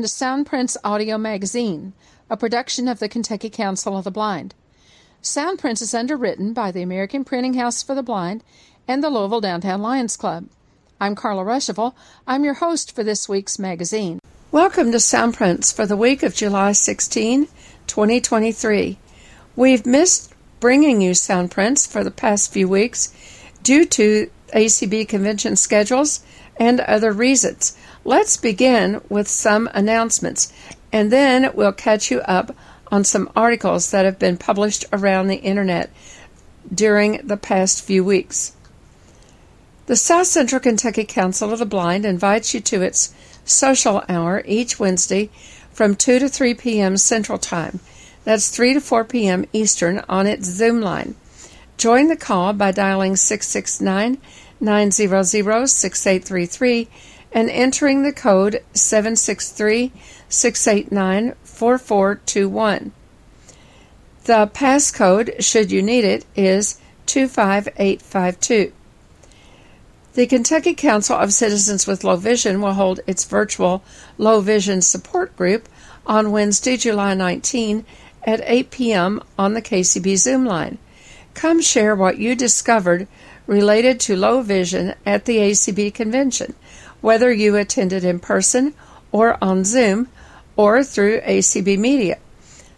To Soundprints Audio Magazine, a production of the Kentucky Council of the Blind. Soundprints is underwritten by the American Printing House for the Blind and the Louisville Downtown Lions Club. I'm Carla Ruschival. I'm your host for this week's magazine. Welcome to Soundprints for the week of July 16, 2023. We've missed bringing you Soundprints for the past few weeks due to ACB convention schedules and other reasons. Let's begin with some announcements, and then we'll catch you up on some articles that have been published around the internet during the past few weeks. The South Central Kentucky Council of the Blind invites you to its social hour each Wednesday from 2 to 3 p.m. Central Time. That's 3 to 4 p.m. Eastern on its Zoom line. Join the call by dialing 669 900 6833 and entering the code 763 689 4421. The passcode, should you need it, is 25852. The Kentucky Council of Citizens with Low Vision will hold its virtual Low Vision Support Group on Wednesday, July 19 at 8 p.m. on the KCB Zoom line. Come share what you discovered related to low vision at the ACB convention whether you attended in person or on Zoom or through ACB Media.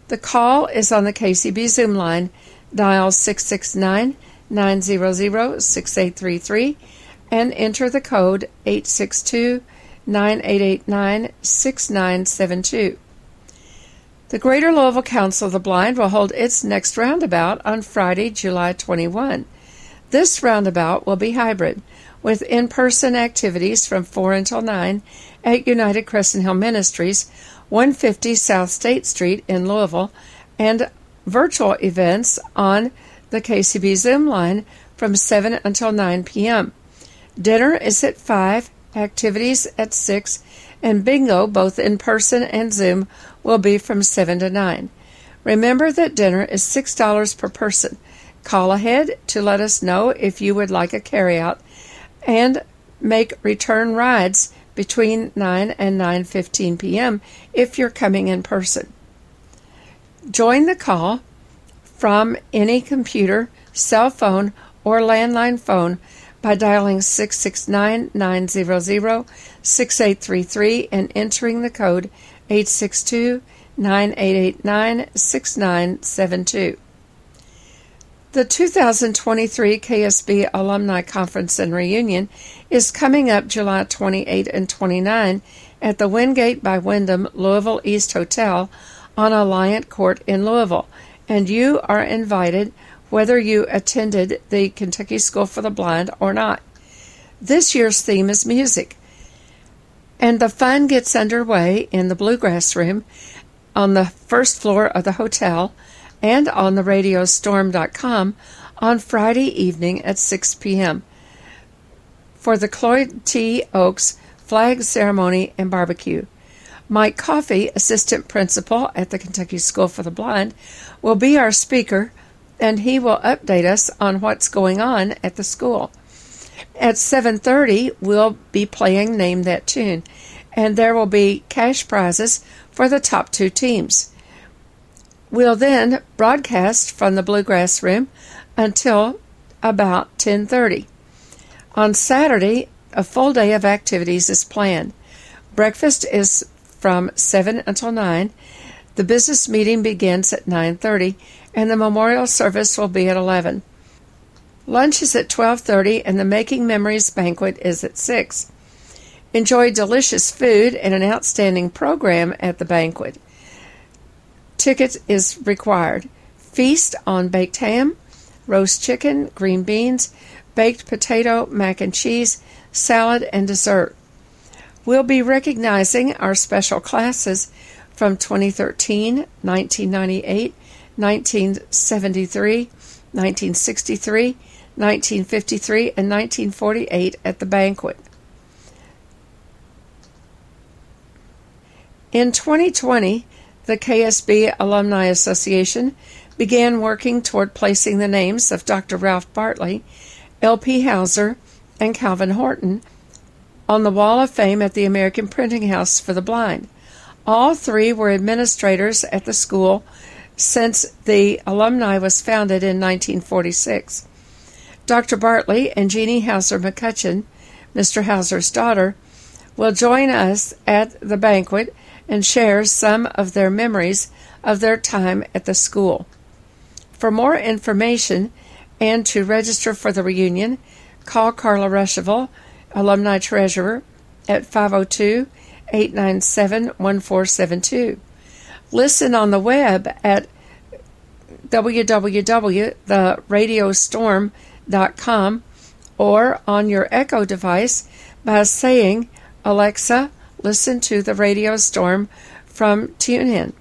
The call is on the KCB Zoom line, dial 669 900 6833 and enter the code 862 9889 6972. The Greater Louisville Council of the Blind will hold its next roundabout on Friday, July 21. This roundabout will be hybrid with in person activities from 4 until 9 at United Crescent Hill Ministries, 150 South State Street in Louisville, and virtual events on the KCB Zoom line from 7 until 9 p.m. Dinner is at 5, activities at 6, and bingo, both in person and Zoom, will be from 7 to 9. Remember that dinner is $6 per person. Call ahead to let us know if you would like a carryout and make return rides between 9 and 9:15 p.m. if you're coming in person. Join the call from any computer, cell phone, or landline phone by dialing 669-900-6833 and entering the code 862-9889-6972. The 2023 KSB Alumni Conference and Reunion is coming up July 28 and 29 at the Wingate by Wyndham Louisville East Hotel on Alliant Court in Louisville, and you are invited whether you attended the Kentucky School for the Blind or not. This year's theme is music, and the fun gets underway in the Bluegrass Room on the first floor of the hotel and on the radiostorm.com on Friday evening at 6 p.m. for the Cloyd T. Oaks flag ceremony and barbecue. Mike Coffey, assistant principal at the Kentucky School for the Blind, will be our speaker and he will update us on what's going on at the school. At 7:30, we'll be playing Name That Tune and there will be cash prizes for the top 2 teams. We'll then broadcast from the Bluegrass Room until about 10:30. On Saturday, a full day of activities is planned. Breakfast is from 7 until 9. The business meeting begins at 9:30 and the memorial service will be at 11. Lunch is at 12:30 and the Making Memories banquet is at 6. Enjoy delicious food and an outstanding program at the banquet. Ticket is required. Feast on baked ham, roast chicken, green beans, baked potato, mac and cheese, salad, and dessert. We'll be recognizing our special classes from 2013, 1998, 1973, 1963, 1953, and 1948 at the banquet. In 2020, the KSB Alumni Association began working toward placing the names of Dr. Ralph Bartley, L.P. Hauser, and Calvin Horton on the Wall of Fame at the American Printing House for the Blind. All three were administrators at the school since the alumni was founded in 1946. Dr. Bartley and Jeannie Hauser McCutcheon, Mr. Hauser's daughter, will join us at the banquet and share some of their memories of their time at the school. For more information and to register for the reunion, call Carla Ruschival, Alumni Treasurer, at 502 897 1472. Listen on the web at www.theradiostorm.com or on your Echo device by saying, Alexa, listen to the Radio Storm from TuneIn.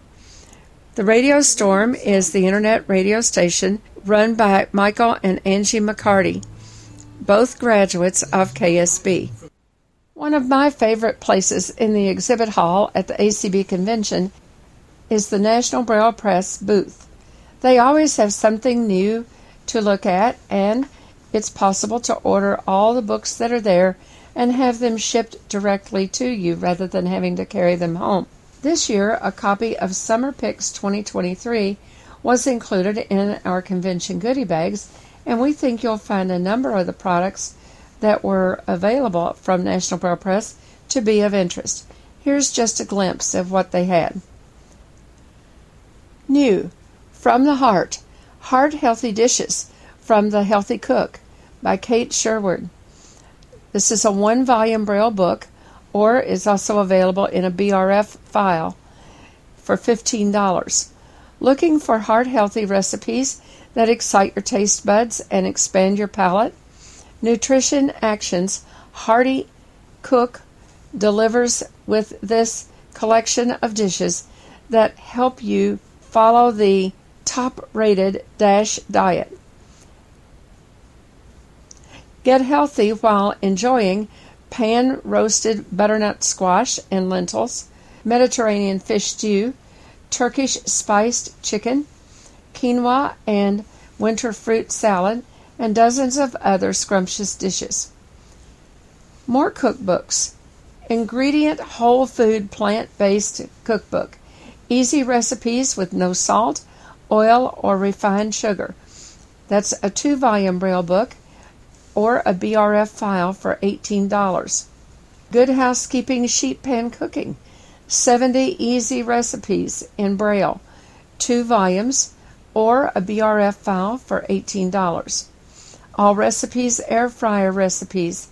The Radio Storm is the internet radio station run by Michael and Angie McCarty, both graduates of KSB. One of my favorite places in the exhibit hall at the ACB convention is the National Braille Press booth. They always have something new to look at, and it's possible to order all the books that are there and have them shipped directly to you rather than having to carry them home. This year, a copy of Summer Picks 2023 was included in our convention goodie bags, and we think you'll find a number of the products that were available from National Braille Press to be of interest. Here's just a glimpse of what they had. New, From the Heart, Heart Healthy Dishes from the Healthy Cook by Kate Sherwood. This is a one volume Braille book or is also available in a BRF file for $15. Looking for heart healthy recipes that excite your taste buds and expand your palate? Nutrition Actions Hearty Cook delivers with this collection of dishes that help you follow the top rated DASH diet. Get healthy while enjoying pan roasted butternut squash and lentils, Mediterranean fish stew, Turkish spiced chicken, quinoa and winter fruit salad, and dozens of other scrumptious dishes. More cookbooks. Ingredient Whole Food Plant Based Cookbook. Easy recipes with no salt, oil, or refined sugar. That's a two volume braille book or a BRF file for $18. Good Housekeeping Sheet Pan Cooking 70 Easy Recipes in Braille, two volumes, or a BRF file for $18. All Recipes Air Fryer Recipes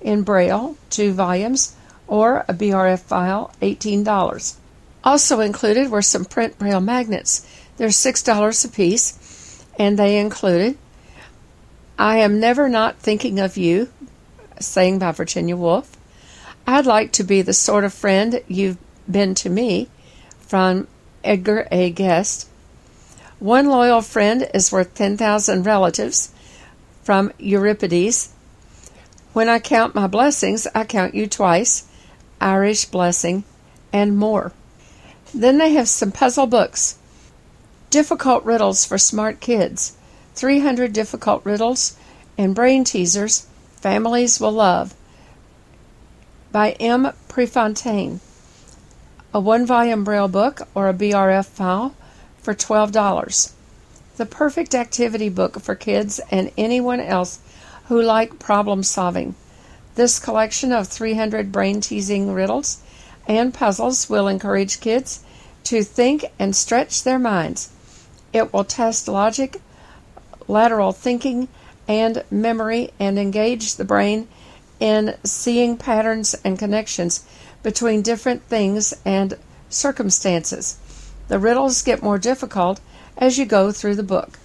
in Braille, two volumes, or a BRF file, $18. Also included were some print Braille magnets. They're $6 a piece, and they included I Am Never Not Thinking of You, sang by Virginia Woolf. I'd like to be the sort of friend you've been to me, from Edgar A. Guest. One loyal friend is worth 10,000 relatives, from Euripides. When I count my blessings, I count you twice, Irish Blessing, and more. Then they have some puzzle books. Difficult riddles for smart kids. 300 difficult riddles and brain teasers families will love by M. Prefontaine. A one volume Braille book or a BRF file for $12. The perfect activity book for kids and anyone else who like problem solving. This collection of 300 brain teasing riddles and puzzles will encourage kids to think and stretch their minds. It will test logic, lateral thinking, and memory and engage the brain in seeing patterns and connections between different things and circumstances. The riddles get more difficult as you go through the book,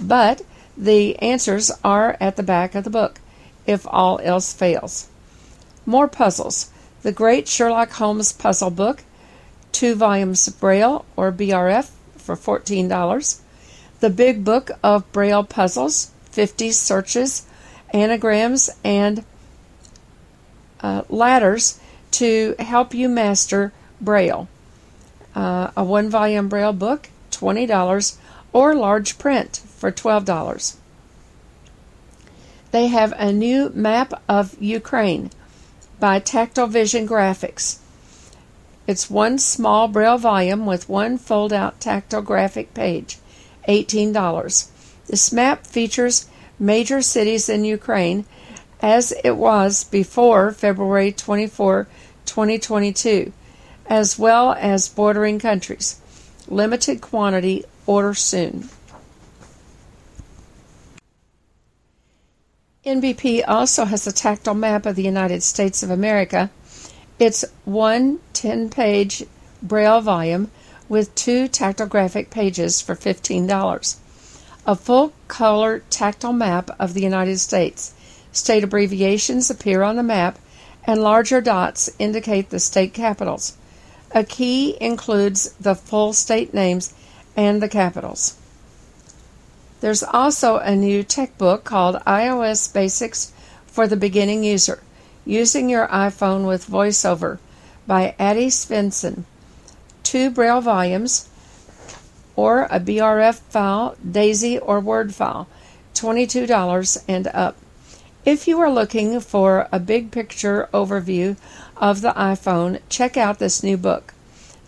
but the answers are at the back of the book if all else fails. More puzzles. The Great Sherlock Holmes Puzzle Book, two volumes Braille or BRF for $14. The Big Book of Braille Puzzles, 50 searches, anagrams, and uh, ladders to help you master Braille. Uh, a one volume Braille book, $20, or large print for $12. They have a new map of Ukraine by Tactile Vision Graphics. It's one small braille volume with one fold out tactile graphic page, $18. This map features major cities in Ukraine as it was before February 24, 2022, as well as bordering countries. Limited quantity, order soon. NBP also has a tactile map of the United States of America. It's one 10 page braille volume with two tactile graphic pages for $15. A full color tactile map of the United States. State abbreviations appear on the map, and larger dots indicate the state capitals. A key includes the full state names and the capitals. There's also a new tech book called iOS Basics for the Beginning User Using Your iPhone with VoiceOver by Addie Svensson. Two Braille volumes or a BRF file, DAISY, or Word file, $22 and up. If you are looking for a big picture overview of the iPhone, check out this new book.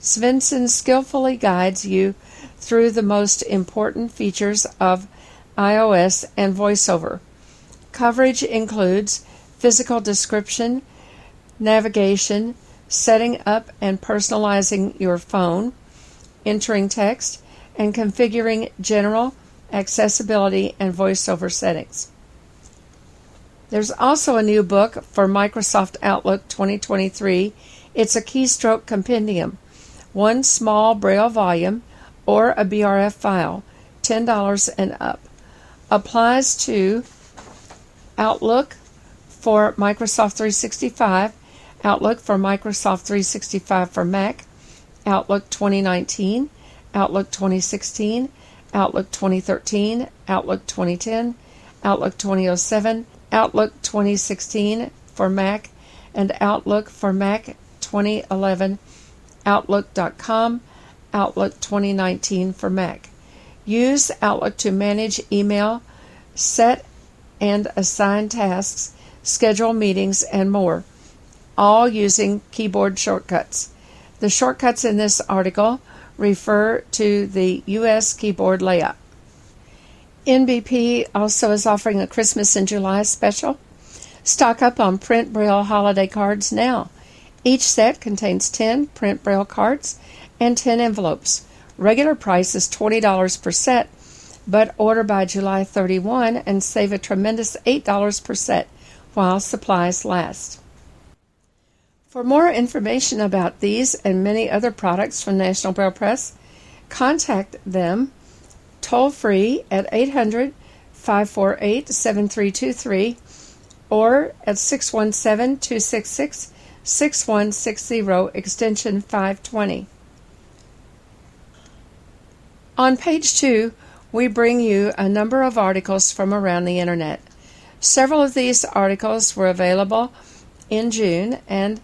Svensson skillfully guides you through the most important features of iOS and VoiceOver. Coverage includes physical description, navigation, setting up and personalizing your phone, entering text, and configuring general accessibility and voiceover settings. There's also a new book for Microsoft Outlook 2023. It's a keystroke compendium, one small braille volume or a BRF file, $10 and up. Applies to Outlook for Microsoft 365, Outlook for Microsoft 365 for Mac, Outlook 2019, Outlook 2016, Outlook 2013, Outlook 2010, Outlook 2007, Outlook 2016 for Mac, and Outlook for Mac 2011, Outlook.com, Outlook 2019 for Mac. Use Outlook to manage email, set and assign tasks, schedule meetings, and more, all using keyboard shortcuts. The shortcuts in this article refer to the U.S. keyboard layout. NBP also is offering a Christmas in July special. Stock up on print braille holiday cards now. Each set contains 10 print braille cards and 10 envelopes. Regular price is $20 per set, but order by July 31 and save a tremendous $8 per set while supplies last. For more information about these and many other products from National Braille Press, contact them toll free at 800 548 7323 or at 617 266 6160 extension 520. On page 2, we bring you a number of articles from around the internet. Several of these articles were available in June, and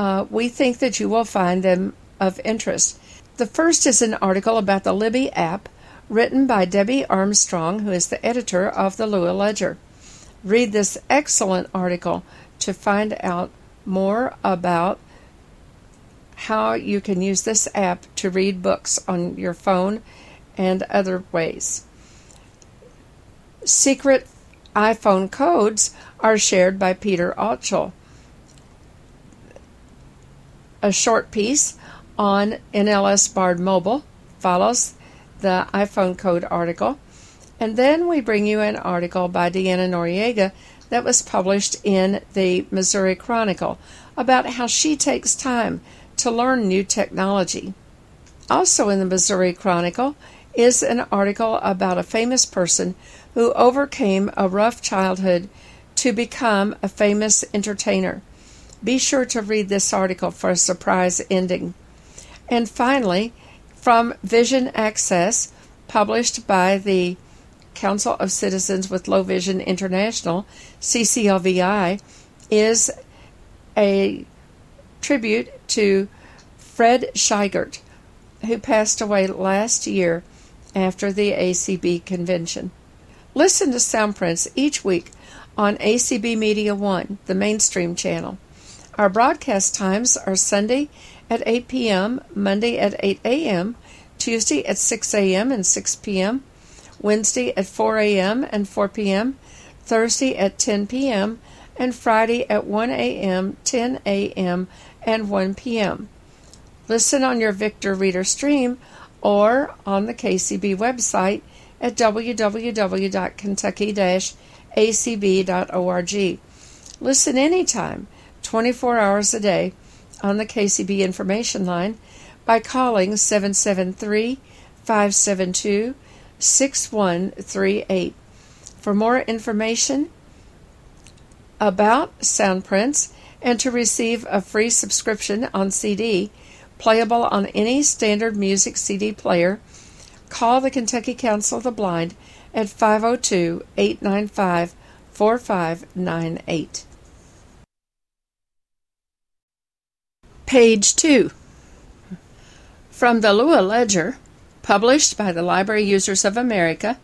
uh, we think that you will find them of interest. The first is an article about the Libby app written by Debbie Armstrong, who is the editor of the Lua Ledger. Read this excellent article to find out more about how you can use this app to read books on your phone and other ways. Secret iPhone codes are shared by Peter Altschul. A short piece on NLS Bard Mobile follows the iPhone code article. And then we bring you an article by Deanna Noriega that was published in the Missouri Chronicle about how she takes time to learn new technology. Also in the Missouri Chronicle is an article about a famous person who overcame a rough childhood to become a famous entertainer. Be sure to read this article for a surprise ending. And finally, from Vision Access, published by the Council of Citizens with Low Vision International, CCLVI, is a tribute to Fred Scheigert, who passed away last year after the ACB convention. Listen to Soundprints each week on ACB Media One, the mainstream channel. Our broadcast times are Sunday at 8 p.m., Monday at 8 a.m., Tuesday at 6 a.m. and 6 p.m., Wednesday at 4 a.m. and 4 p.m., Thursday at 10 p.m., and Friday at 1 a.m., 10 a.m., and 1 p.m. Listen on your Victor Reader stream or on the KCB website at www.kentucky-acb.org. Listen anytime, 24 hours a day, on the KCB information line by calling 773 572 6138. For more information about Soundprints and to receive a free subscription on CD, playable on any standard music CD player, call the Kentucky Council of the Blind at 502 895 4598. Page 2 From the Lua Ledger, published by the Library Users of America,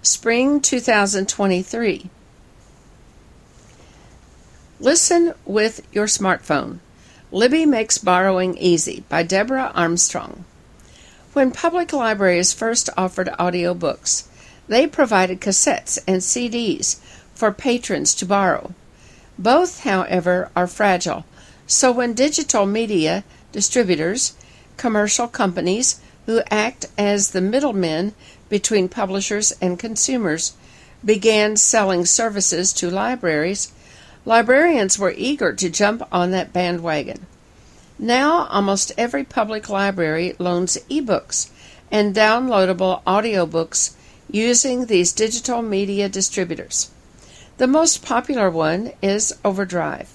Spring 2023. Listen with your smartphone. Libby Makes Borrowing Easy by Deborah Armstrong. When public libraries first offered audiobooks, they provided cassettes and CDs for patrons to borrow. Both, however, are fragile so when digital media distributors, commercial companies who act as the middlemen between publishers and consumers, began selling services to libraries, librarians were eager to jump on that bandwagon. Now, almost every public library loans ebooks and downloadable audiobooks using these digital media distributors. The most popular one is Overdrive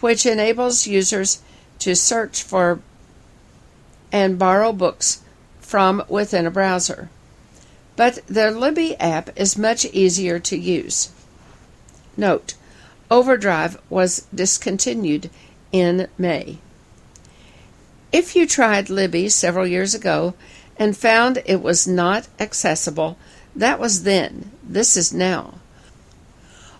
which enables users to search for and borrow books from within a browser. But the Libby app is much easier to use. Note, Overdrive was discontinued in May. If you tried Libby several years ago and found it was not accessible, that was then. This is now.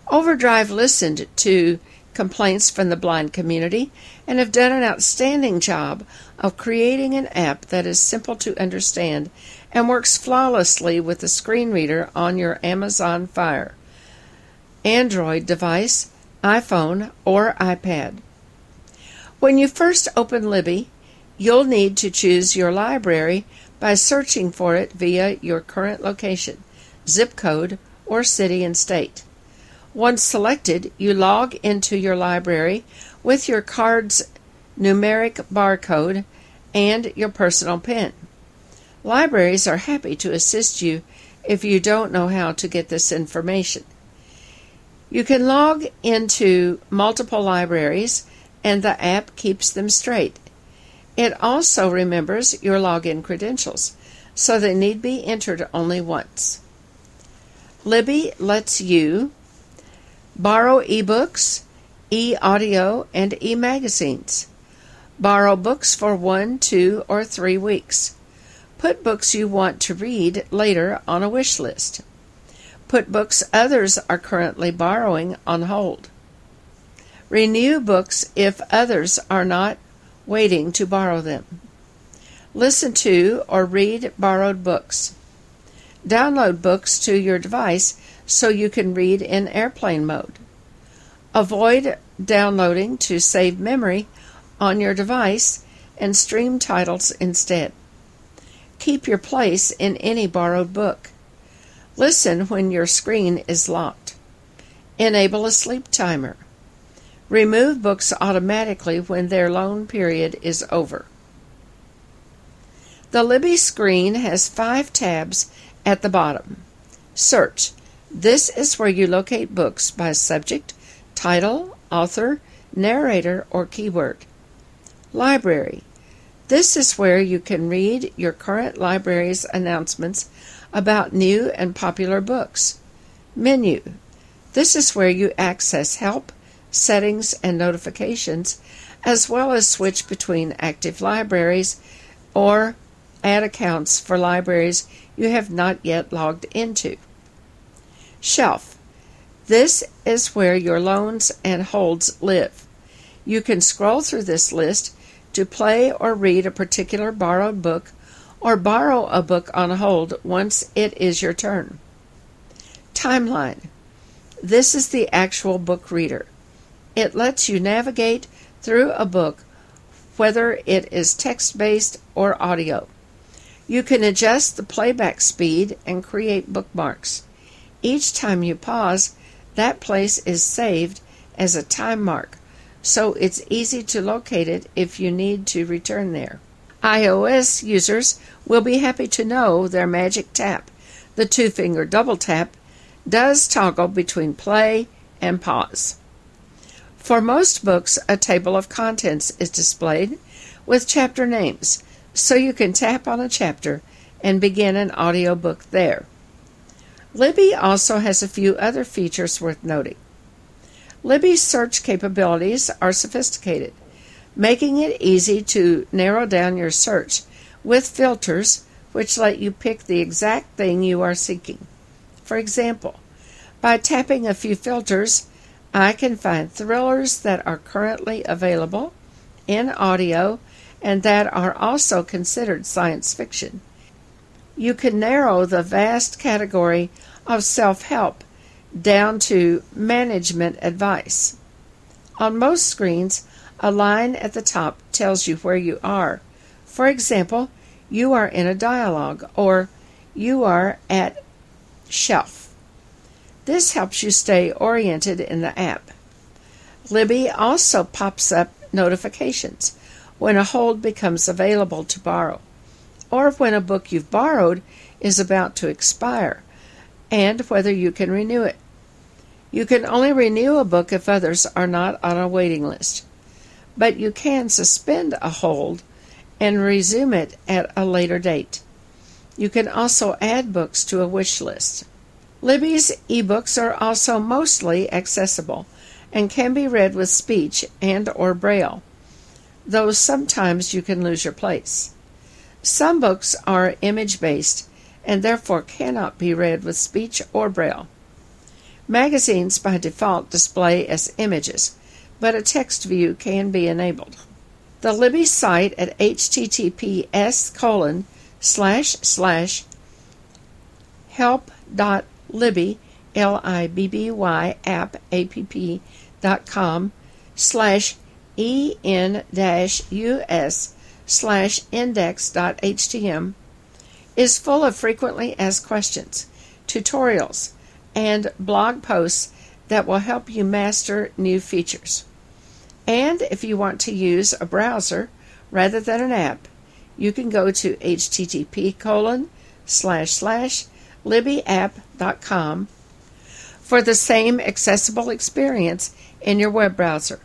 Overdrive listened to complaints from the blind community and have done an outstanding job of creating an app that is simple to understand and works flawlessly with the screen reader on your Amazon Fire, Android device, iPhone, or iPad. When you first open Libby, you'll need to choose your library by searching for it via your current location, zip code, or city and state. Once selected, you log into your library with your card's numeric barcode and your personal PIN. Libraries are happy to assist you if you don't know how to get this information. You can log into multiple libraries and the app keeps them straight. It also remembers your login credentials, so they need be entered only once. Libby lets you Borrow ebooks, e audio, and e magazines. Borrow books for one, two, or three weeks. Put books you want to read later on a wish list. Put books others are currently borrowing on hold. Renew books if others are not waiting to borrow them. Listen to or read borrowed books. Download books to your device so you can read in airplane mode. Avoid downloading to save memory on your device and stream titles instead. Keep your place in any borrowed book. Listen when your screen is locked. Enable a sleep timer. Remove books automatically when their loan period is over. The Libby screen has five tabs at the bottom. Search this is where you locate books by subject, title, author, narrator, or keyword. Library. This is where you can read your current library's announcements about new and popular books. Menu. This is where you access help, settings, and notifications, as well as switch between active libraries or add accounts for libraries you have not yet logged into. Shelf. This is where your loans and holds live. You can scroll through this list to play or read a particular borrowed book or borrow a book on hold once it is your turn. Timeline. This is the actual book reader. It lets you navigate through a book, whether it is text based or audio. You can adjust the playback speed and create bookmarks. Each time you pause, that place is saved as a time mark, so it's easy to locate it if you need to return there. iOS users will be happy to know their magic tap, the two finger double tap, does toggle between play and pause. For most books, a table of contents is displayed with chapter names, so you can tap on a chapter and begin an audiobook there. Libby also has a few other features worth noting. Libby's search capabilities are sophisticated, making it easy to narrow down your search with filters which let you pick the exact thing you are seeking. For example, by tapping a few filters, I can find thrillers that are currently available in audio and that are also considered science fiction. You can narrow the vast category of self help down to management advice. On most screens, a line at the top tells you where you are. For example, you are in a dialogue or you are at shelf. This helps you stay oriented in the app. Libby also pops up notifications when a hold becomes available to borrow, or when a book you've borrowed is about to expire, and whether you can renew it. You can only renew a book if others are not on a waiting list, but you can suspend a hold and resume it at a later date. You can also add books to a wish list. Libby's ebooks are also mostly accessible and can be read with speech and or braille though sometimes you can lose your place. Some books are image based and therefore cannot be read with speech or braille. Magazines by default display as images, but a text view can be enabled. The Libby site at https colon slash slash help.libby L-I-B-B-Y app app dot com slash E-N dash U-S slash index.htm is full of frequently asked questions, tutorials, and blog posts that will help you master new features. And if you want to use a browser rather than an app, you can go to http colon slash slash libbyapp.com for the same accessible experience in your web browser.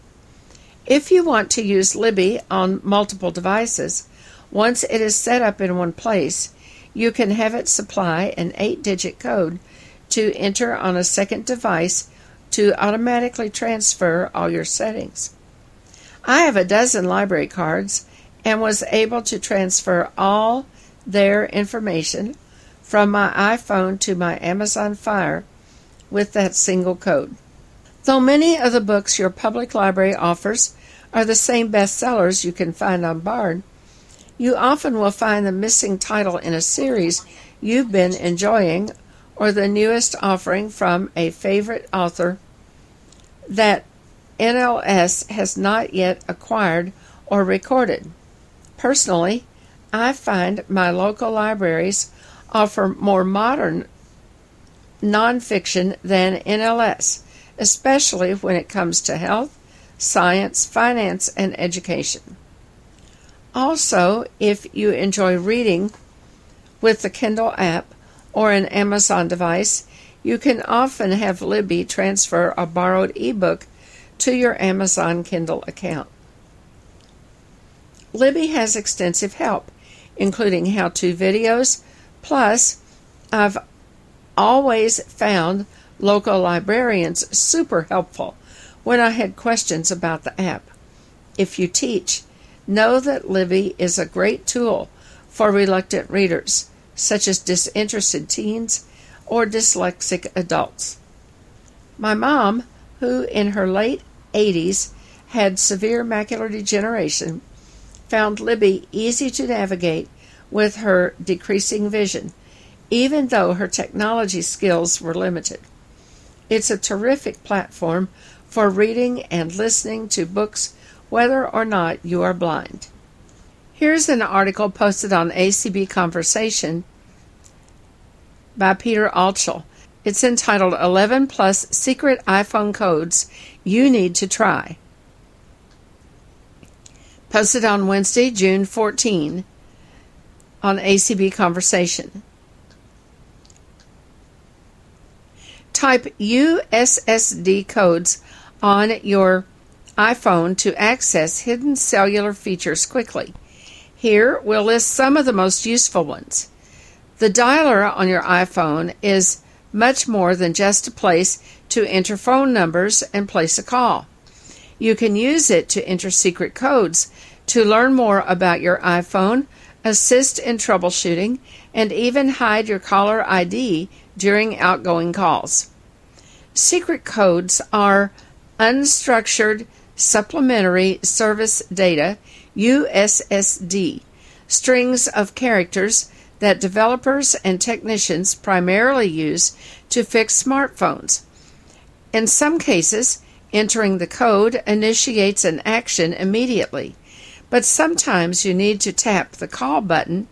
If you want to use Libby on multiple devices, once it is set up in one place, you can have it supply an 8 digit code to enter on a second device to automatically transfer all your settings. I have a dozen library cards and was able to transfer all their information from my iPhone to my Amazon Fire with that single code. Though many of the books your public library offers are the same bestsellers you can find on Bard, you often will find the missing title in a series you've been enjoying or the newest offering from a favorite author that NLS has not yet acquired or recorded. Personally, I find my local libraries offer more modern nonfiction than NLS especially when it comes to health, science, finance, and education. Also, if you enjoy reading with the Kindle app or an Amazon device, you can often have Libby transfer a borrowed ebook to your Amazon Kindle account. Libby has extensive help, including how to videos, plus, I've always found local librarians super helpful when I had questions about the app. If you teach, know that Libby is a great tool for reluctant readers, such as disinterested teens or dyslexic adults. My mom, who in her late 80s had severe macular degeneration, found Libby easy to navigate with her decreasing vision, even though her technology skills were limited. It's a terrific platform for reading and listening to books whether or not you are blind. Here's an article posted on ACB Conversation by Peter Altschul. It's entitled 11 Plus Secret iPhone Codes You Need to Try. Posted on Wednesday, June 14 on ACB Conversation. Type USSD codes on your iPhone to access hidden cellular features quickly. Here we'll list some of the most useful ones. The dialer on your iPhone is much more than just a place to enter phone numbers and place a call. You can use it to enter secret codes, to learn more about your iPhone, assist in troubleshooting, and even hide your caller ID during outgoing calls. Secret codes are unstructured supplementary service data USSD strings of characters that developers and technicians primarily use to fix smartphones. In some cases, entering the code initiates an action immediately but sometimes you need to tap the call button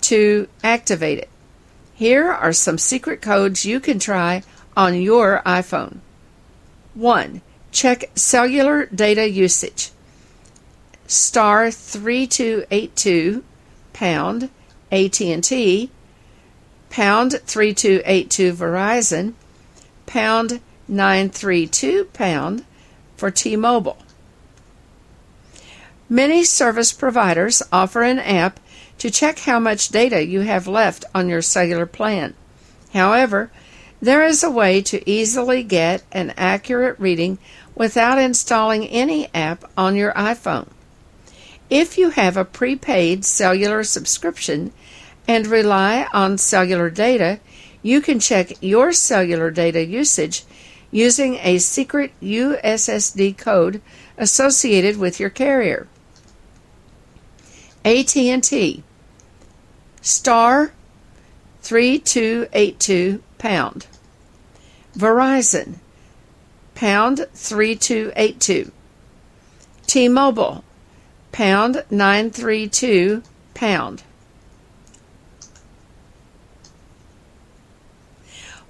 to activate it. Here are some secret codes you can try on your iPhone. 1. Check cellular data usage. Star 3282 pound AT&T pound 3282 Verizon pound 932 pound for T-Mobile. Many service providers offer an app to check how much data you have left on your cellular plan. However, there is a way to easily get an accurate reading without installing any app on your iPhone. If you have a prepaid cellular subscription and rely on cellular data, you can check your cellular data usage using a secret USSD code associated with your carrier. AT&T star 3282 pound Verizon pound 3282 T-Mobile pound 932 pound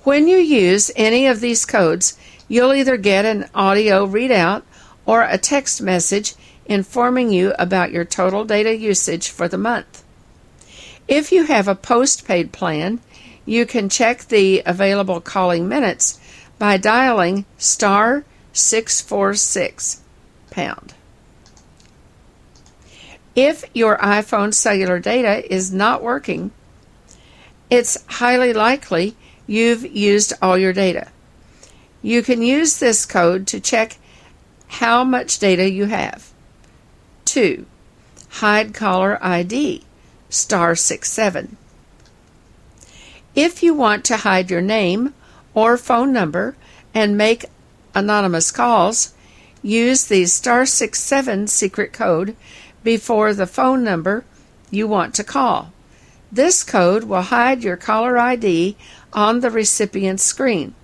When you use any of these codes, you'll either get an audio readout or a text message informing you about your total data usage for the month. If you have a postpaid plan, you can check the available calling minutes by dialing star 646 pound. If your iPhone cellular data is not working, it's highly likely you've used all your data. You can use this code to check how much data you have. 2. Hide caller ID, star 67. If you want to hide your name or phone number and make anonymous calls, use the star 67 secret code before the phone number you want to call. This code will hide your caller ID on the recipient's screen.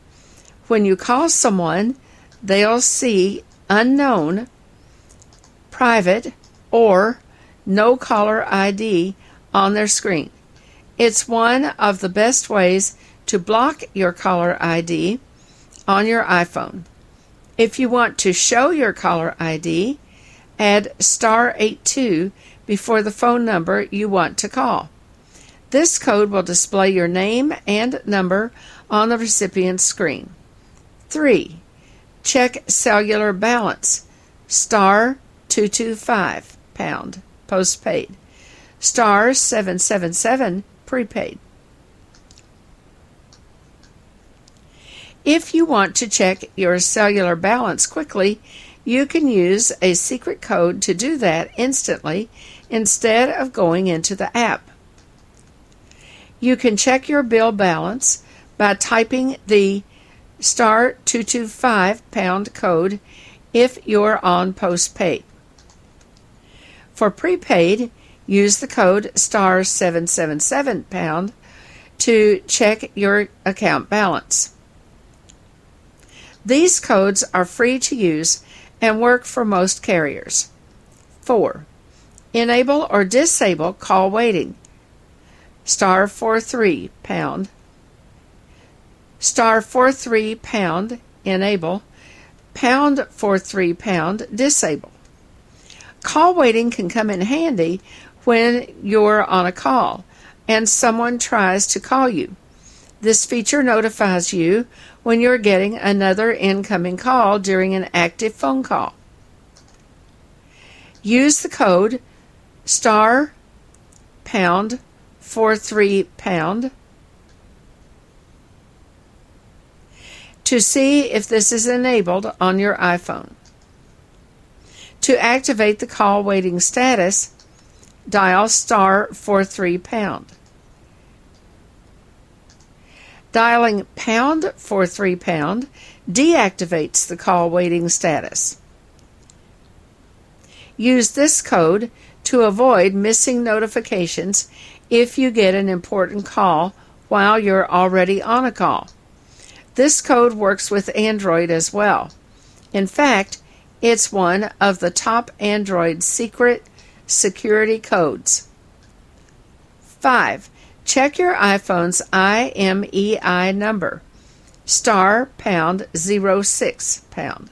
When you call someone, they'll see unknown, private, or no caller ID on their screen. It's one of the best ways to block your caller ID on your iPhone. If you want to show your caller ID, add star 82 before the phone number you want to call. This code will display your name and number on the recipient's screen. 3. Check cellular balance. Star 225 pound postpaid. Star 777 prepaid. If you want to check your cellular balance quickly, you can use a secret code to do that instantly instead of going into the app. You can check your bill balance by typing the star 225 pound code if you're on postpaid. For prepaid, use the code star 777 pound to check your account balance. These codes are free to use and work for most carriers. 4. Enable or disable call waiting. Star 43 pound. Star 43 pound enable. Pound 43 pound disable. Call waiting can come in handy when you're on a call and someone tries to call you. This feature notifies you when you're getting another incoming call during an active phone call. Use the code star pound 43 pound to see if this is enabled on your iPhone. To activate the call waiting status, dial star 43 pound. Dialing pound 43 pound deactivates the call waiting status. Use this code to avoid missing notifications if you get an important call while you're already on a call. This code works with Android as well. In fact, it's one of the top Android secret security codes. 5. Check your iPhone's IMEI number. Star pound 06 pound.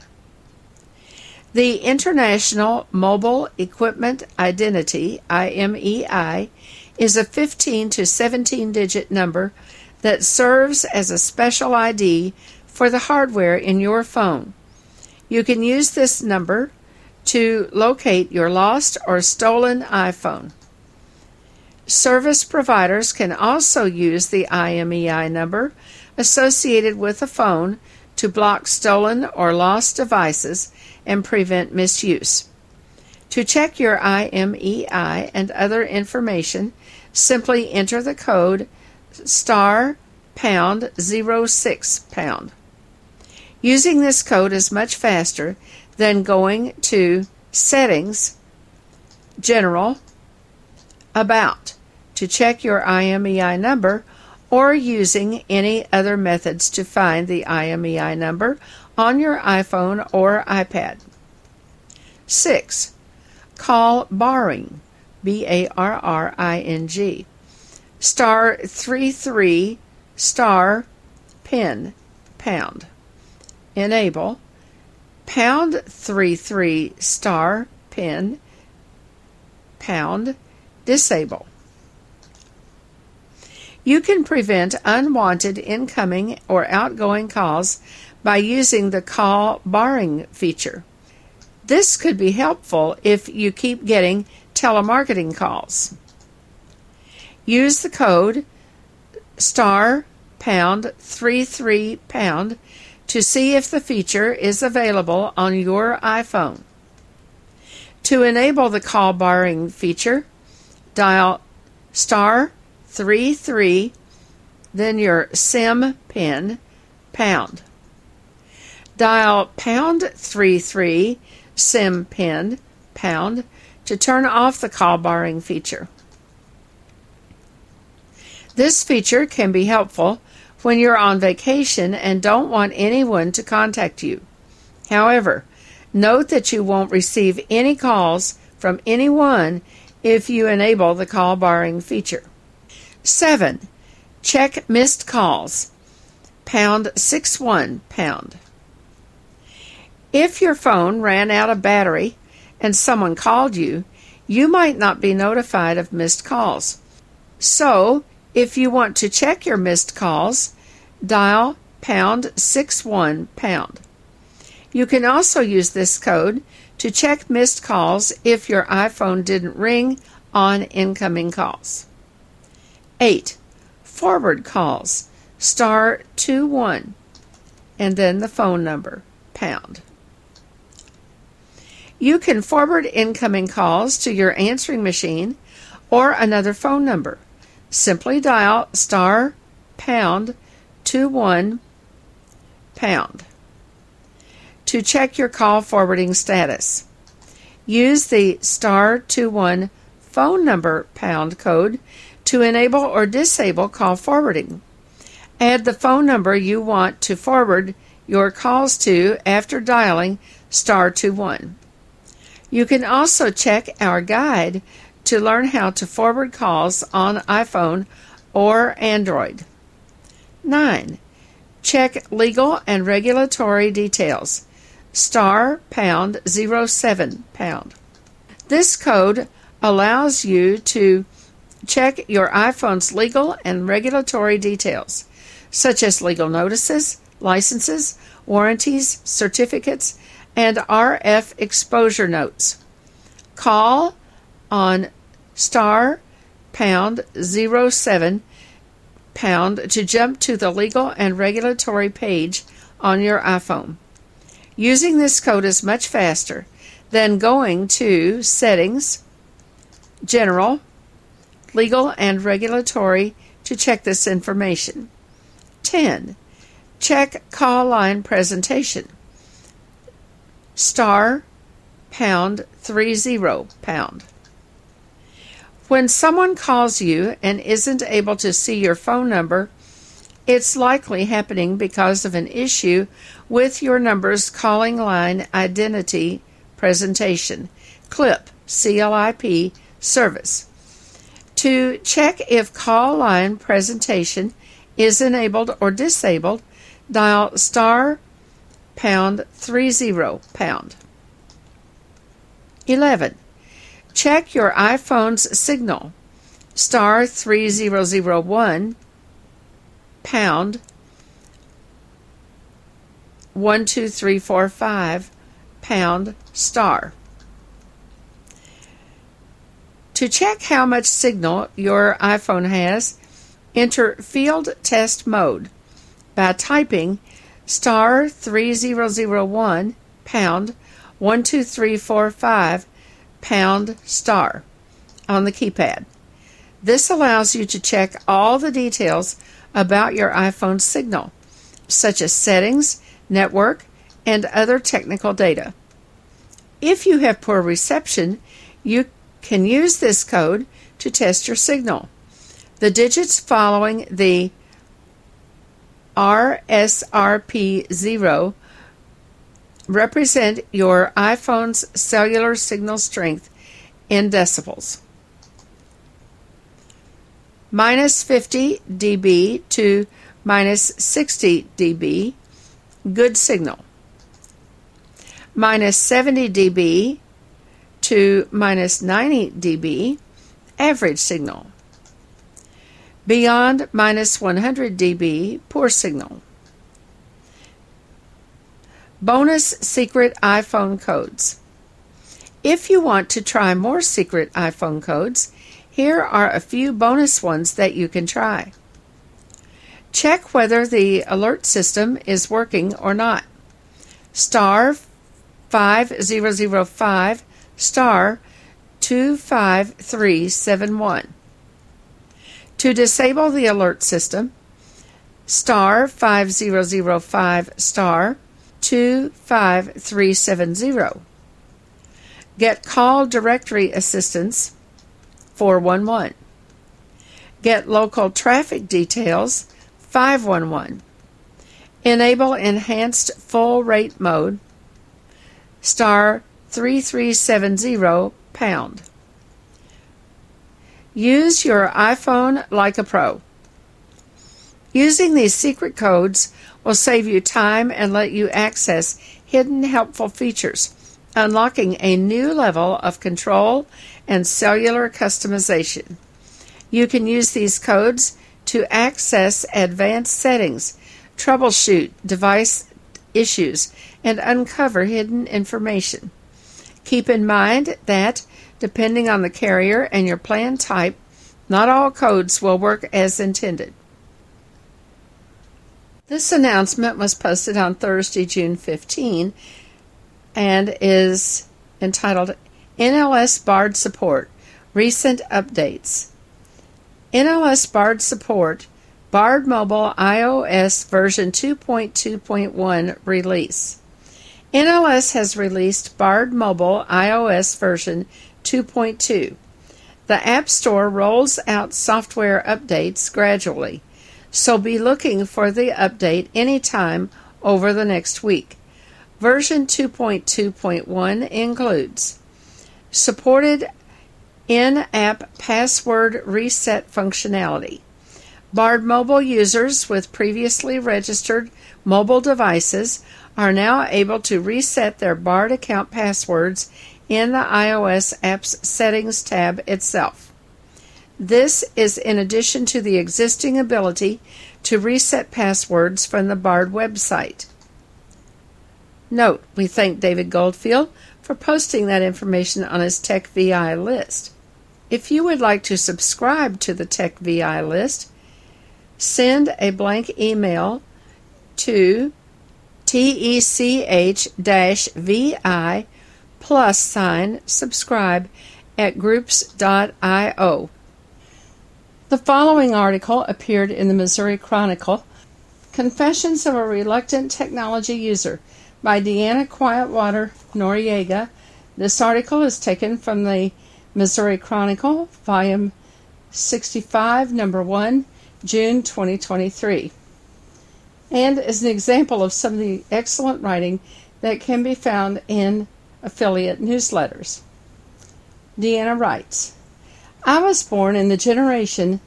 The International Mobile Equipment Identity IMEI is a 15 to 17 digit number that serves as a special ID for the hardware in your phone. You can use this number to locate your lost or stolen iPhone. Service providers can also use the IMEI number associated with a phone to block stolen or lost devices and prevent misuse. To check your IMEI and other information, simply enter the code star pound 06 pound. Using this code is much faster than going to Settings, General, About to check your IMEI number or using any other methods to find the IMEI number on your iPhone or iPad. 6. Call barring, B A R R I N G. Star 33 star pin pound. Enable pound 33 star pin pound disable. You can prevent unwanted incoming or outgoing calls by using the call barring feature. This could be helpful if you keep getting telemarketing calls. Use the code star pound 33 pound to see if the feature is available on your iPhone. To enable the call barring feature, dial star 33 then your SIM pin pound. Dial pound 33 SIM pin pound to turn off the call barring feature. This feature can be helpful when you're on vacation and don't want anyone to contact you. However, note that you won't receive any calls from anyone if you enable the call barring feature. 7. Check missed calls. Pound 61 pound. If your phone ran out of battery and someone called you, you might not be notified of missed calls. So, if you want to check your missed calls, dial pound 61 pound. You can also use this code to check missed calls if your iPhone didn't ring on incoming calls. 8. Forward calls star 2 1 and then the phone number pound. You can forward incoming calls to your answering machine or another phone number. Simply dial star pound 2 1 pound to check your call forwarding status. use the star 21 phone number pound code to enable or disable call forwarding. Add the phone number you want to forward your calls to after dialing star 21. You can also check our guide to learn how to forward calls on iPhone or Android. 9. Check legal and regulatory details. Star pound 07 pound. This code allows you to check your iPhone's legal and regulatory details, such as legal notices, licenses, warranties, certificates, and RF exposure notes. Call on star pound 07 pound to jump to the legal and regulatory page on your iPhone. Using this code is much faster than going to Settings, General, Legal and Regulatory to check this information. 10. Check call line presentation. Star pound 30 pound. When someone calls you and isn't able to see your phone number, it's likely happening because of an issue with your number's calling line identity presentation, CLIP, CLIP service. To check if call line presentation is enabled or disabled, dial star pound 30 pound. 11. Check your iPhone's signal. Star 3001 pound 12345 pound star. To check how much signal your iPhone has, enter field test mode by typing star 3001 pound 12345 pound star on the keypad. This allows you to check all the details about your iPhone signal, such as settings, network, and other technical data. If you have poor reception, you can use this code to test your signal. The digits following the RSRP0 represent your iPhone's cellular signal strength in decibels. Minus 50 dB to minus 60 dB, good signal. Minus 70 dB to minus 90 dB, average signal. Beyond minus 100 dB, poor signal. Bonus secret iPhone codes. If you want to try more secret iPhone codes, here are a few bonus ones that you can try. Check whether the alert system is working or not. Star 5005 star 25371. To disable the alert system, star 5005 star 25370. Get call directory assistance 411. Get local traffic details 511. Enable enhanced full rate mode star 3370 pound. Use your iPhone like a pro. Using these secret codes will save you time and let you access hidden helpful features, unlocking a new level of control and cellular customization. You can use these codes to access advanced settings, troubleshoot device issues, and uncover hidden information. Keep in mind that, depending on the carrier and your plan type, not all codes will work as intended. This announcement was posted on Thursday, June 15, and is entitled NLS Bard Support Recent Updates. NLS Bard Support Bard Mobile iOS version 2.2.1 release. NLS has released Bard Mobile iOS version 2.2. The App Store rolls out software updates gradually, so be looking for the update anytime over the next week. Version 2.2.1 includes supported in app password reset functionality. Bard mobile users with previously registered mobile devices are now able to reset their Bard account passwords in the iOS Apps Settings tab itself. This is in addition to the existing ability to reset passwords from the Bard website. Note, we thank David Goldfield for posting that information on his Tech VI list. If you would like to subscribe to the Tech VI list, send a blank email to tech-vi plus sign subscribe at groups.io. The following article appeared in the Missouri Chronicle Confessions of a Reluctant Technology User by Deanna Quietwater Noriega. This article is taken from the Missouri Chronicle, volume 65, number 1, June 2023, and is an example of some of the excellent writing that can be found in affiliate newsletters. Deanna writes I was born in the generation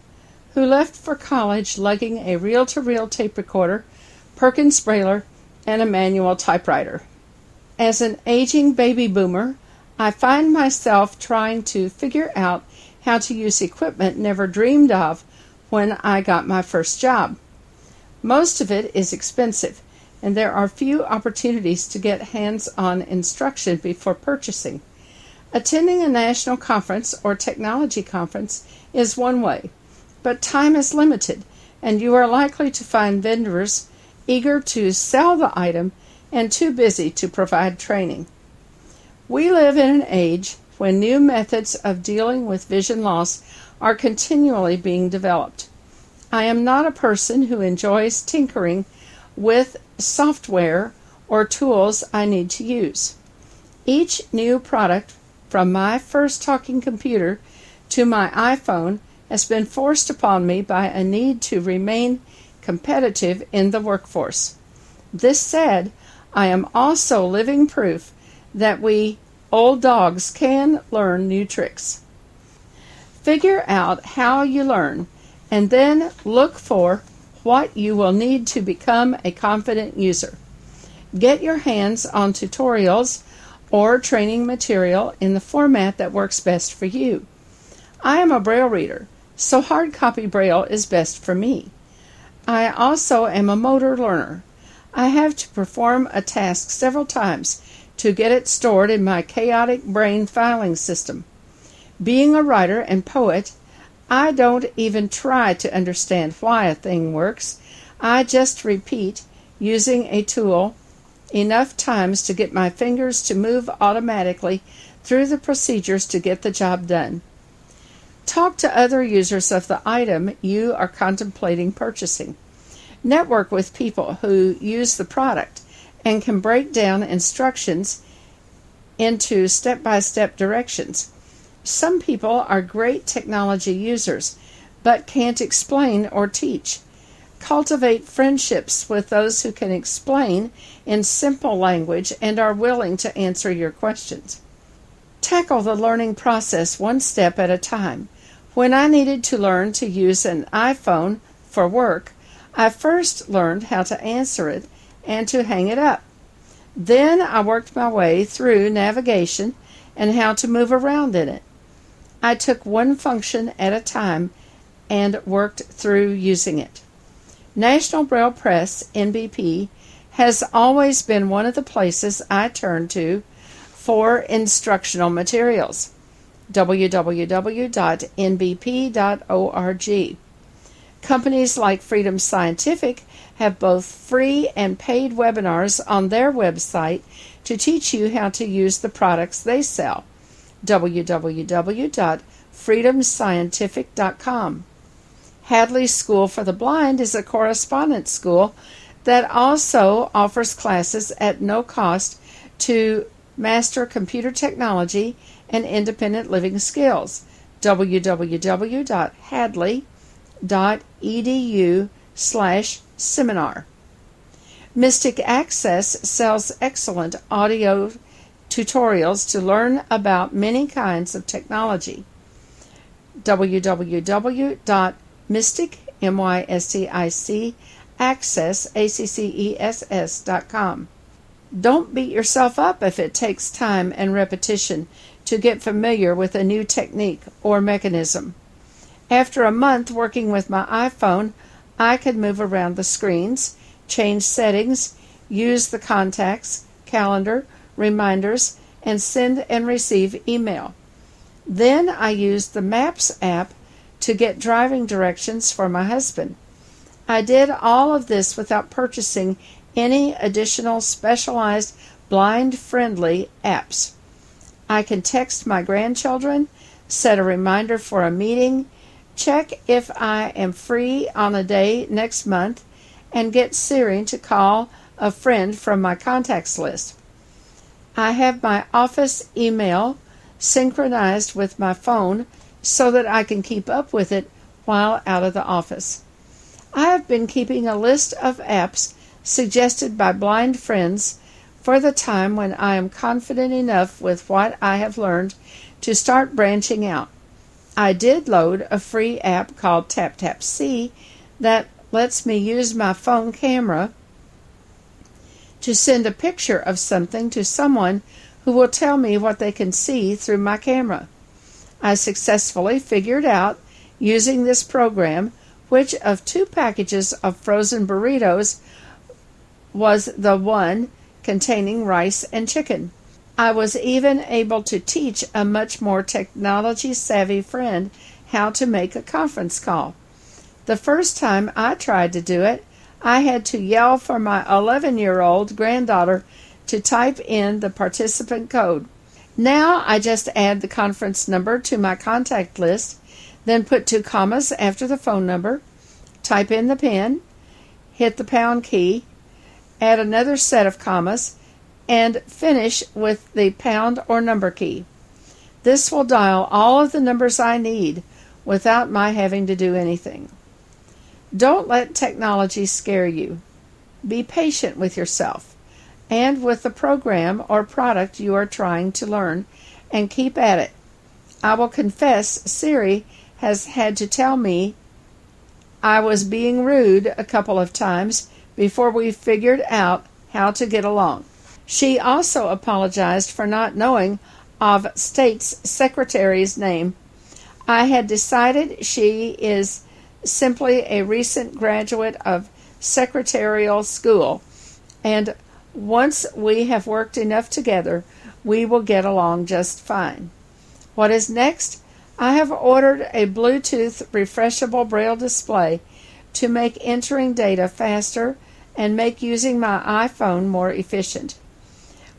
who left for college lugging a reel to reel tape recorder, Perkins Brailler, and a manual typewriter. As an aging baby boomer, I find myself trying to figure out how to use equipment never dreamed of when I got my first job. Most of it is expensive, and there are few opportunities to get hands on instruction before purchasing. Attending a national conference or technology conference is one way, but time is limited, and you are likely to find vendors eager to sell the item and too busy to provide training. We live in an age when new methods of dealing with vision loss are continually being developed. I am not a person who enjoys tinkering with software or tools I need to use. Each new product, from my first talking computer to my iPhone, has been forced upon me by a need to remain competitive in the workforce. This said, I am also living proof that we old dogs can learn new tricks. Figure out how you learn and then look for what you will need to become a confident user. Get your hands on tutorials or training material in the format that works best for you. I am a Braille reader, so hard copy Braille is best for me. I also am a motor learner. I have to perform a task several times to get it stored in my chaotic brain filing system. Being a writer and poet, I don't even try to understand why a thing works. I just repeat using a tool enough times to get my fingers to move automatically through the procedures to get the job done. Talk to other users of the item you are contemplating purchasing. Network with people who use the product and can break down instructions into step by step directions. Some people are great technology users, but can't explain or teach. Cultivate friendships with those who can explain in simple language and are willing to answer your questions. Tackle the learning process one step at a time. When I needed to learn to use an iPhone for work, I first learned how to answer it and to hang it up. Then I worked my way through navigation and how to move around in it. I took one function at a time and worked through using it. National Braille Press, NBP, has always been one of the places I turn to for instructional materials. www.nbp.org. Companies like Freedom Scientific have both free and paid webinars on their website to teach you how to use the products they sell www.freedomscientific.com. Hadley School for the Blind is a correspondence school that also offers classes at no cost to master computer technology and independent living skills. www.hadley.edu slash seminar. Mystic Access sells excellent audio tutorials to learn about many kinds of technology. www.mystic, M-Y-S-T-I-C, access, A-C-C-E-S-S dot com. Don't beat yourself up if it takes time and repetition to get familiar with a new technique or mechanism. After a month working with my iPhone, I could move around the screens, change settings, use the contacts, calendar, reminders, and send and receive email. Then I used the Maps app to get driving directions for my husband. I did all of this without purchasing any additional specialized blind friendly apps. I can text my grandchildren, set a reminder for a meeting, check if I am free on a day next month, and get Siri to call a friend from my contacts list. I have my office email synchronized with my phone so that I can keep up with it while out of the office. I have been keeping a list of apps suggested by blind friends for the time when I am confident enough with what I have learned to start branching out. I did load a free app called TapTapSee that lets me use my phone camera to send a picture of something to someone who will tell me what they can see through my camera. I successfully figured out using this program which of two packages of frozen burritos was the one containing rice and chicken. I was even able to teach a much more technology savvy friend how to make a conference call. The first time I tried to do it, I had to yell for my 11 year old granddaughter to type in the participant code. Now I just add the conference number to my contact list, then put two commas after the phone number, type in the PIN, hit the pound key, add another set of commas, and finish with the pound or number key. This will dial all of the numbers I need without my having to do anything. Don't let technology scare you. Be patient with yourself and with the program or product you are trying to learn and keep at it. I will confess Siri has had to tell me I was being rude a couple of times before we figured out how to get along. She also apologized for not knowing of State's Secretary's name. I had decided she is simply a recent graduate of secretarial school, and once we have worked enough together, we will get along just fine. What is next? I have ordered a Bluetooth refreshable braille display to make entering data faster and make using my iPhone more efficient.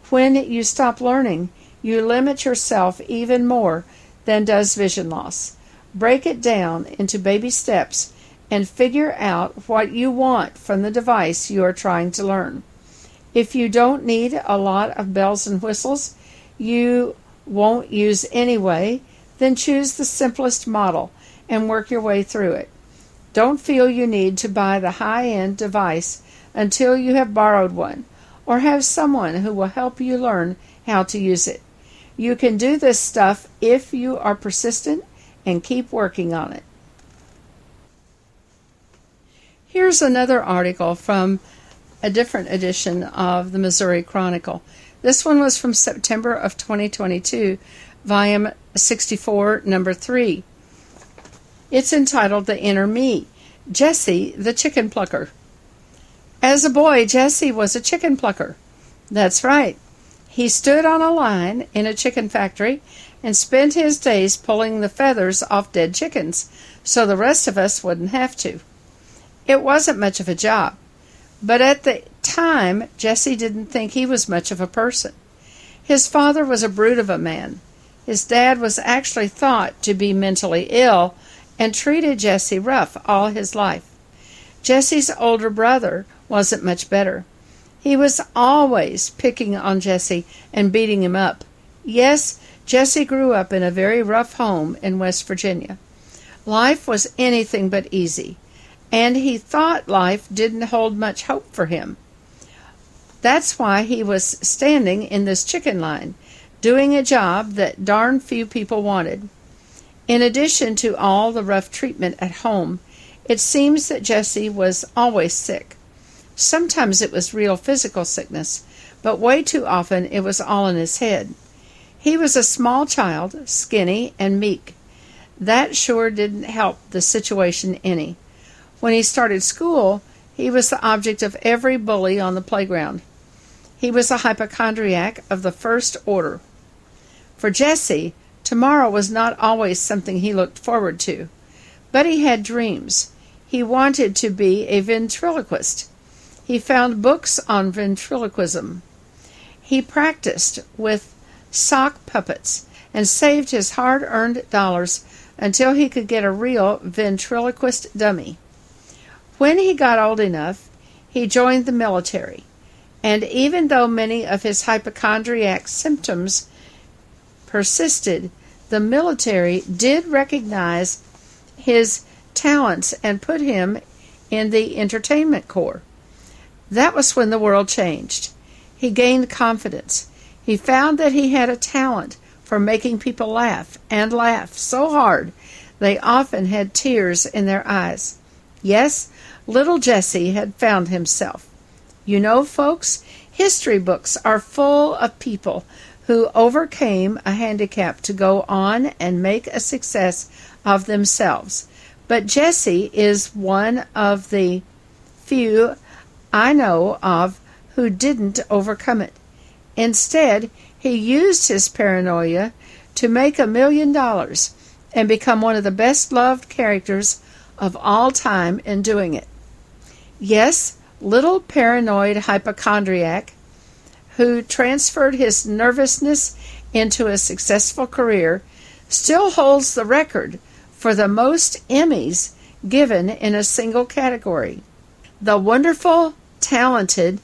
When you stop learning, you limit yourself even more than does vision loss. Break it down into baby steps and figure out what you want from the device you are trying to learn. If you don't need a lot of bells and whistles you won't use anyway, then choose the simplest model and work your way through it. Don't feel you need to buy the high end device until you have borrowed one or have someone who will help you learn how to use it. You can do this stuff if you are persistent and keep working on it. Here's another article from a different edition of the Missouri Chronicle. This one was from September of 2022, volume 64, number 3. It's entitled The Inner Me Jesse the Chicken Plucker. As a boy, Jesse was a chicken plucker. That's right. He stood on a line in a chicken factory and spent his days pulling the feathers off dead chickens so the rest of us wouldn't have to. It wasn't much of a job, but at the time, Jesse didn't think he was much of a person. His father was a brute of a man. His dad was actually thought to be mentally ill and treated Jesse rough all his life. Jesse's older brother wasn't much better. He was always picking on Jesse and beating him up. Yes, Jesse grew up in a very rough home in West Virginia. Life was anything but easy, and he thought life didn't hold much hope for him. That's why he was standing in this chicken line, doing a job that darn few people wanted. In addition to all the rough treatment at home, it seems that Jesse was always sick. Sometimes it was real physical sickness, but way too often it was all in his head. He was a small child, skinny and meek. That sure didn't help the situation any. When he started school, he was the object of every bully on the playground. He was a hypochondriac of the first order. For Jesse, tomorrow was not always something he looked forward to. But he had dreams. He wanted to be a ventriloquist. He found books on ventriloquism. He practiced with sock puppets and saved his hard earned dollars until he could get a real ventriloquist dummy. When he got old enough, he joined the military, and even though many of his hypochondriac symptoms persisted, the military did recognize his talents and put him in the entertainment corps. That was when the world changed. He gained confidence. He found that he had a talent for making people laugh, and laugh so hard they often had tears in their eyes. Yes, little Jesse had found himself. You know, folks, history books are full of people who overcame a handicap to go on and make a success of themselves. But Jesse is one of the few I know of who didn't overcome it. Instead, he used his paranoia to make a million dollars and become one of the best loved characters of all time in doing it. Yes, little paranoid hypochondriac who transferred his nervousness into a successful career still holds the record for the most Emmys given in a single category. The wonderful, talented,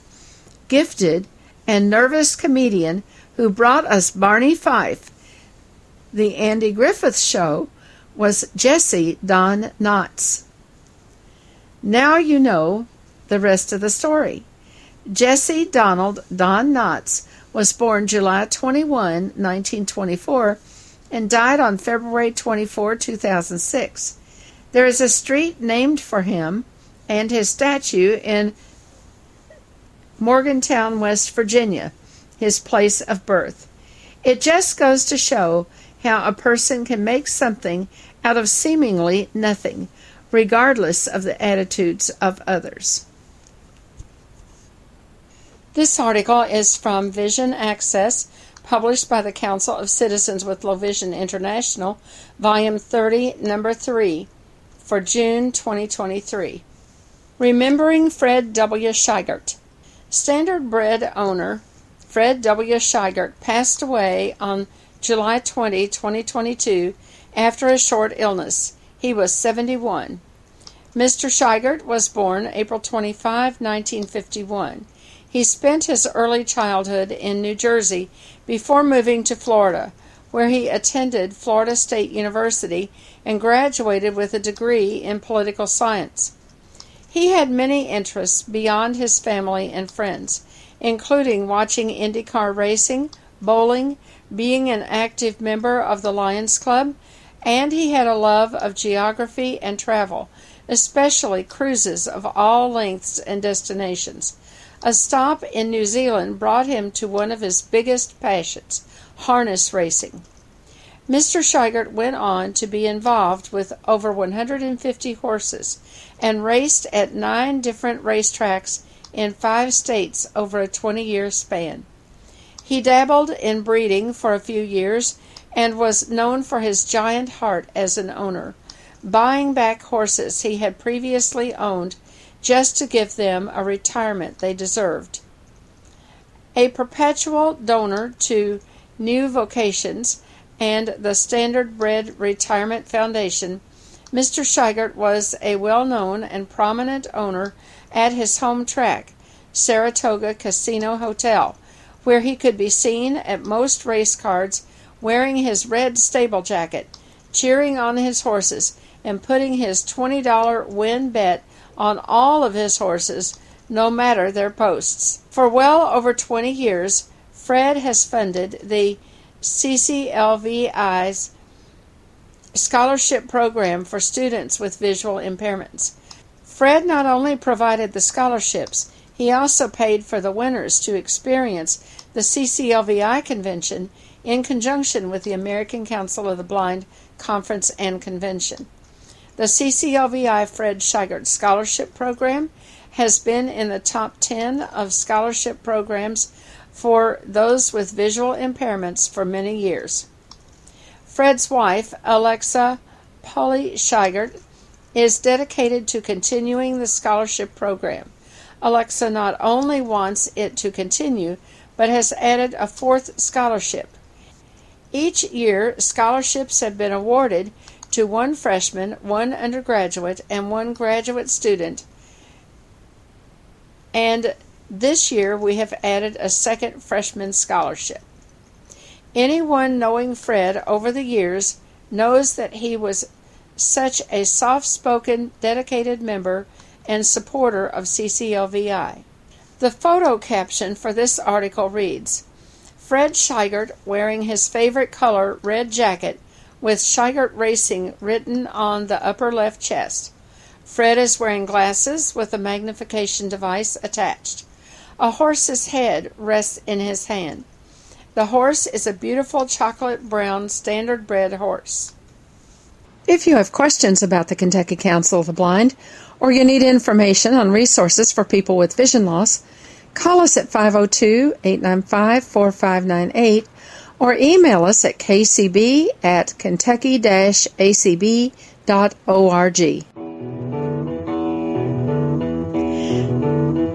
gifted, and nervous comedian who brought us Barney Fife, the Andy Griffith Show, was Jesse Don Knotts. Now you know the rest of the story. Jesse Donald Don Knotts was born July 21, 1924, and died on February 24, 2006. There is a street named for him and his statue in Morgantown, West Virginia, his place of birth. It just goes to show how a person can make something out of seemingly nothing, regardless of the attitudes of others. This article is from Vision Access, published by the Council of Citizens with Low Vision International, Volume 30, Number 3, for June 2023. Remembering Fred W. Scheigert. Standardbred owner Fred W. Scheigert passed away on July 20, 2022, after a short illness. He was 71. Mr. Scheigert was born April 25, 1951. He spent his early childhood in New Jersey before moving to Florida, where he attended Florida State University and graduated with a degree in political science. He had many interests beyond his family and friends, including watching IndyCar racing, bowling, being an active member of the Lions Club, and he had a love of geography and travel, especially cruises of all lengths and destinations. A stop in New Zealand brought him to one of his biggest passions, harness racing. Mr. Scheigert went on to be involved with over 150 horses and raced at nine different racetracks in five states over a 20 year span. He dabbled in breeding for a few years and was known for his giant heart as an owner, buying back horses he had previously owned just to give them a retirement they deserved. A perpetual donor to New Vocations and the Standard Bred Retirement Foundation, Mr. Scheigert was a well known and prominent owner at his home track, Saratoga Casino Hotel, where he could be seen at most race cards wearing his red stable jacket, cheering on his horses, and putting his $20 win bet on all of his horses, no matter their posts. For well over 20 years, Fred has funded the CCLVI's scholarship program for students with visual impairments. Fred not only provided the scholarships, he also paid for the winners to experience the CCLVI convention in conjunction with the American Council of the Blind conference and convention. The CCLVI Fred Scheigert Scholarship Program has been in the top 10 of scholarship programs for those with visual impairments for many years. Fred's wife, Alexa Polly Scheigert, is dedicated to continuing the scholarship program. Alexa not only wants it to continue, but has added a fourth scholarship. Each year, scholarships have been awarded to one freshman, one undergraduate, and one graduate student. And this year, we have added a second freshman scholarship. Anyone knowing Fred over the years knows that he was such a soft spoken, dedicated member and supporter of CCLVI. The photo caption for this article reads Fred Scheigert wearing his favorite color red jacket with Scheigert Racing written on the upper left chest. Fred is wearing glasses with a magnification device attached. A horse's head rests in his hand. The horse is a beautiful chocolate brown standard bred horse. If you have questions about the Kentucky Council of the Blind, or you need information on resources for people with vision loss, call us at 502 895 4598 or email us at kcb at kentucky acb.org.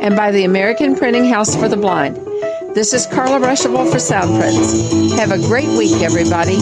and by the American Printing House for the Blind. This is Carla Ruschival for Soundprints. Have a great week, everybody.